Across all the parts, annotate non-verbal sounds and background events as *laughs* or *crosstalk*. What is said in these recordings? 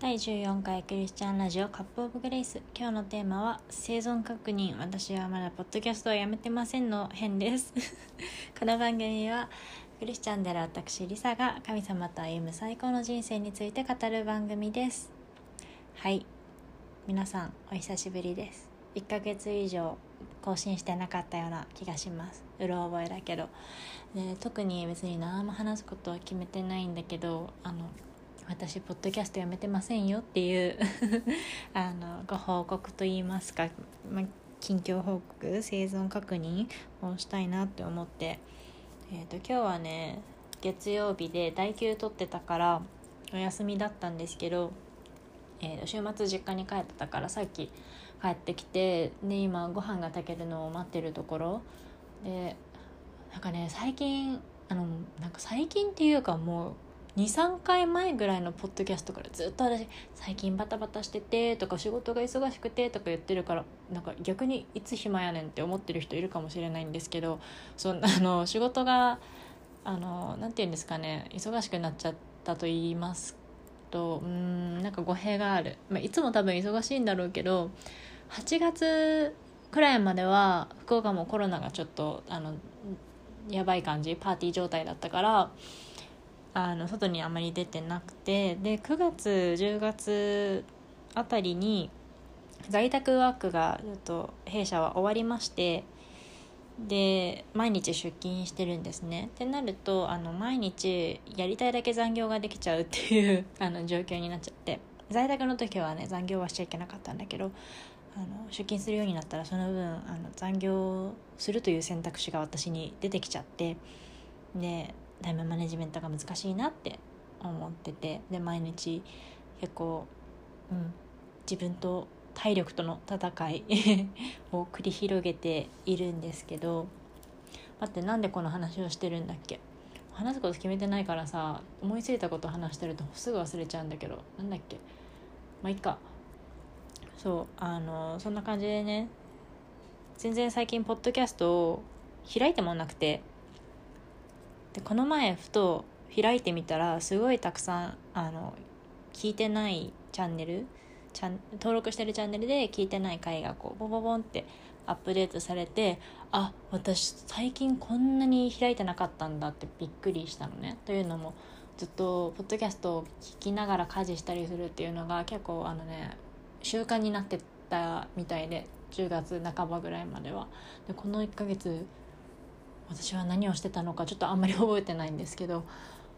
第14回クリスチャンラジオカップオブグレイス。今日のテーマは生存確認。私はまだポッドキャストをやめてませんの編です。*laughs* この番組はクリスチャンである私リサが神様と歩む最高の人生について語る番組です。はい。皆さんお久しぶりです。1ヶ月以上更新してなかったような気がします。うろ覚えだけど。特に別に何も話すことは決めてないんだけどあの私ポッドキャストやめてませんよっていう *laughs* あのご報告といいますか、ま近況報告生存確認をしたいなって思って、えーと、今日はね月曜日で代休取ってたからお休みだったんですけど、えーと、週末実家に帰ってたからさっき帰ってきてで今ご飯が炊けるのを待ってるところ。でなんかね最近あのなんか最近っていうかもう23回前ぐらいのポッドキャストからずっと私最近バタバタしててとか仕事が忙しくてとか言ってるからなんか逆にいつ暇やねんって思ってる人いるかもしれないんですけどそあの仕事があのなて言うんですかね忙しくなっちゃったと言いますとうんなんか語弊がある、まあ、いつも多分忙しいんだろうけど8月くらいまでは福岡もコロナがちょっとあのやばい感じパーティー状態だったからあの外にあまり出てなくてで9月10月あたりに在宅ワークがちょっと弊社は終わりましてで毎日出勤してるんですね。ってなるとあの毎日やりたいだけ残業ができちゃうっていう *laughs* あの状況になっちゃって。在宅の時はね残業はしちゃいけなかったんだけどあの出勤するようになったらその分あの残業するという選択肢が私に出てきちゃってでタイムマネジメントが難しいなって思っててで毎日結構、うん、自分と体力との戦い *laughs* を繰り広げているんですけど待ってなんでこの話をしてるんだっけ？話すこと決めてないからさ思いついたこと話してるとすぐ忘れちゃうんだけどなんだっけ？まあいっか。そうあのそんな感じでね全然最近ポッドキャストを開いてもなくてでこの前ふと開いてみたらすごいたくさんあの聞いてないチャンネルチャン登録してるチャンネルで聞いてない回がこうボボボンってアップデートされてあ私最近こんなに開いてなかったんだってびっくりしたのね。というのもずっとポッドキャストを聞きながら家事したりするっていうのが結構あのね習慣になってたみたいで10月半ばぐらいまでは。でこの1ヶ月私は何をしてたのかちょっとあんまり覚えてないんですけど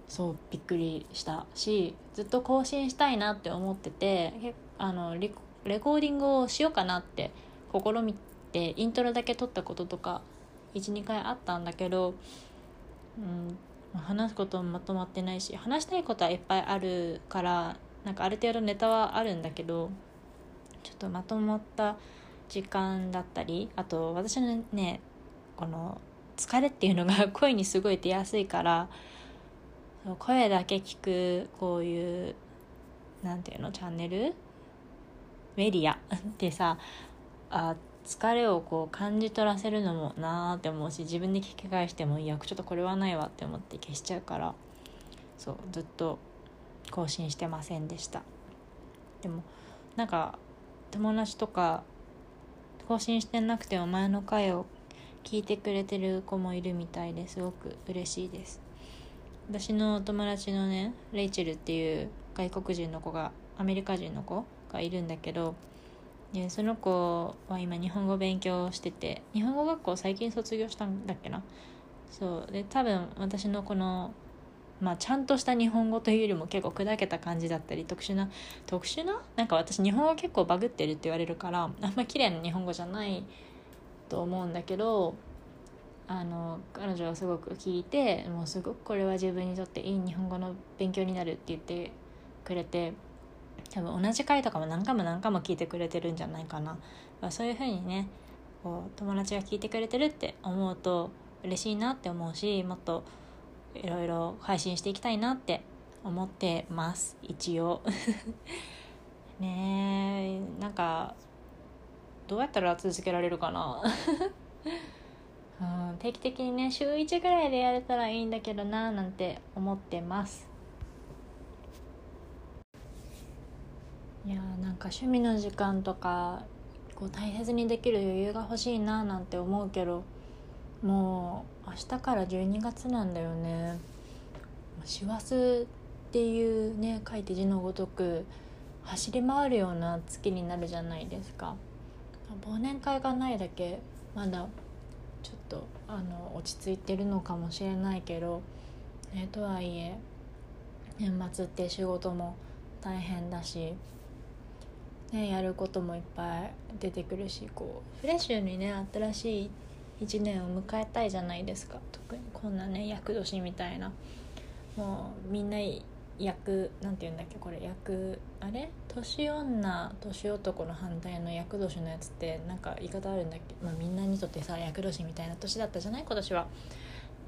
そうびっくりしたしずっと更新したいなって思っててあのレコーディングをしようかなって試みてイントロだけ撮ったこととか12回あったんだけど、うん、話すこともまとまってないし話したいことはいっぱいあるからなんかある程度ネタはあるんだけどちょっとまとまった時間だったりあと私のねこの疲れっていうのが声にすごい出やすいから声だけ聞くこういうなんていうのチャンネル？メディアってさあ疲れをこう感じ取らせるのもなーって思うし自分で聞き返してもいやちょっとこれはないわって思って消しちゃうからそうずっと更新してませんでした。でもなんか友達とか更新してなくても前の回を聞いてくれてる子もいるみたいですごく嬉しいです。私の友達のねレイチェルっていう外国人の子がアメリカ人の子がいるんだけどでその子は今日本語勉強してて日本語学校最近卒業したんだっけな？そう。で多分私のこのまあちゃんとした日本語というよりも結構砕けた感じだったり特殊な特殊な？なんか私日本語結構バグってるって言われるからあんま綺麗な日本語じゃないと思うんだけどあの彼女はすごく聞いてもうすごくこれは自分にとっていい日本語の勉強になるって言ってくれて多分同じ回とかも何回も何回も聞いてくれてるんじゃないかな。まあそういうふうにねこう友達が聞いてくれてるって思うと嬉しいなって思うしもっといろいろ配信していきたいなって思ってます一応。*laughs* ねえなんかどうやったら続けられるかな？*laughs* うん定期的にね週1ぐらいでやれたらいいんだけどななんて思ってます。いやーなんか趣味の時間とかこう大切にできる余裕が欲しいななんて思うけどもう明日から12月なんだよね。師走っていうね書いて字のごとく走り回るような月になるじゃないですか。忘年会がないだけまだちょっとあの落ち着いてるのかもしれないけど、ね、とはいえ年末って仕事も大変だし、ね、やることもいっぱい出てくるしこうフレッシュにね新しい1年を迎えたいじゃないですか。特にこんなね厄年みたいな。もうみんな役なんて言うんだっけこれ役あれ？年女年男の反対の厄年のやつってなんか言い方あるんだっけ、まあ、みんなにとってさ厄年みたいな年だったじゃない？今年は。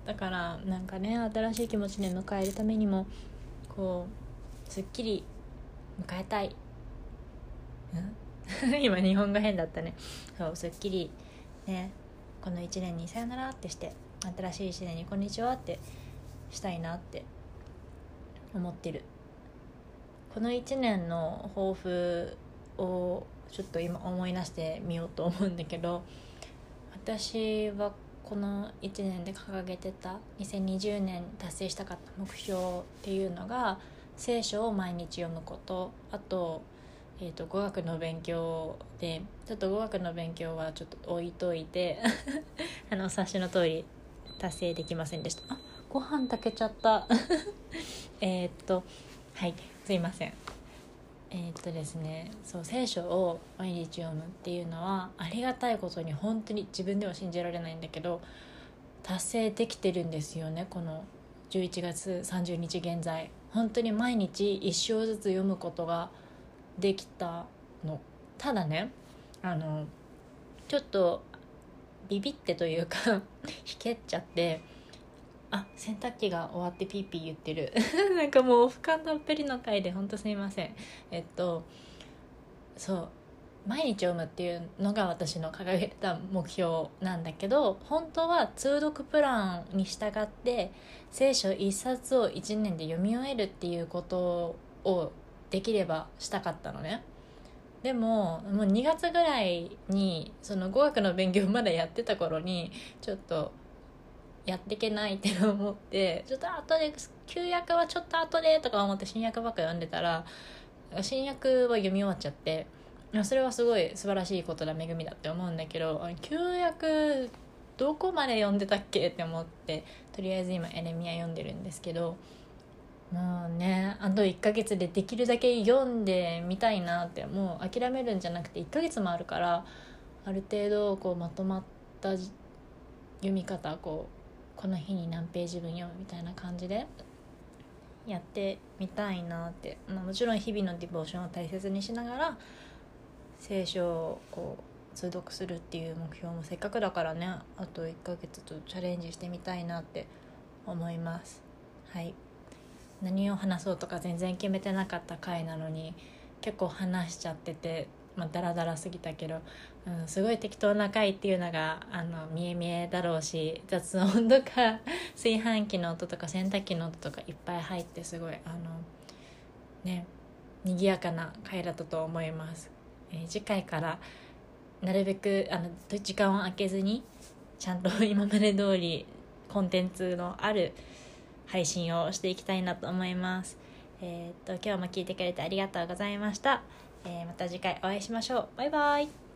だからなんかね新しい気持ちで迎えるためにもこうすっきり迎えたい。*laughs* 今日本語変だったね。そうすっきりねこの1年にさよならってして新しい1年にこんにちはってしたいなって思ってる。この1年の抱負をちょっと今思い出してみようと思うんだけど私はこの1年で掲げてた2020年達成したかった目標っていうのが聖書を毎日読むことあと,、えーと、語学の勉強でちょっと語学の勉強はちょっと置いといて *laughs* あの察しの通り達成できませんでした。あご飯炊けちゃった。えっとはいすいません。えー、っとですねそう聖書を毎日読むっていうのはありがたいことに本当に自分では信じられないんだけど達成できてるんですよねこの11月30日現在。本当に毎日一章ずつ読むことができたの。ただねあのちょっとビビってというか *laughs* ひけっちゃってあ洗濯機が終わってピーピー言ってる。*laughs* なんかもう俯瞰たっぷりの回でほんとすいません。えっとそう。毎日読むっていうのが私の掲げた目標なんだけど本当は通読プランに従って聖書1冊を1年で読み終えるっていうことをできればしたかったのね。でももう2月ぐらいにその語学の勉強まだやってた頃にちょっとやっていけないって思ってちょっと後で旧約はちょっと後でとか思って新約ばっか読んでたら新約は読み終わっちゃってそれはすごい素晴らしいことだ恵みだって思うんだけど旧約どこまで読んでたっけって思ってとりあえず今エレミア読んでるんですけどもうねあと1ヶ月でできるだけ読んでみたいなってもう諦めるんじゃなくて1ヶ月もあるからある程度こうまとまった読み方こうこの日に何ページ分読むみたいな感じでやってみたいなって、まあ、もちろん日々のディボーションを大切にしながら聖書をこう通読するっていう目標もせっかくだからねあと1ヶ月とチャレンジしてみたいなって思います。はい。何を話そうとか全然決めてなかった回なのに結構話しちゃっててまあ、ダラダラすぎたけど、うん、すごい適当な回っていうのがあの見え見えだろうし雑音とか *laughs* 炊飯器の音とか洗濯機の音とかいっぱい入ってすごいあのね賑やかな回だったと思います、えー、次回からなるべくあの時間を空けずにちゃんと *laughs* 今まで通りコンテンツのある配信をしていきたいなと思います。えー、っと今日も聞いてくれてありがとうございました。えー、また次回お会いしましょう。バイバイ。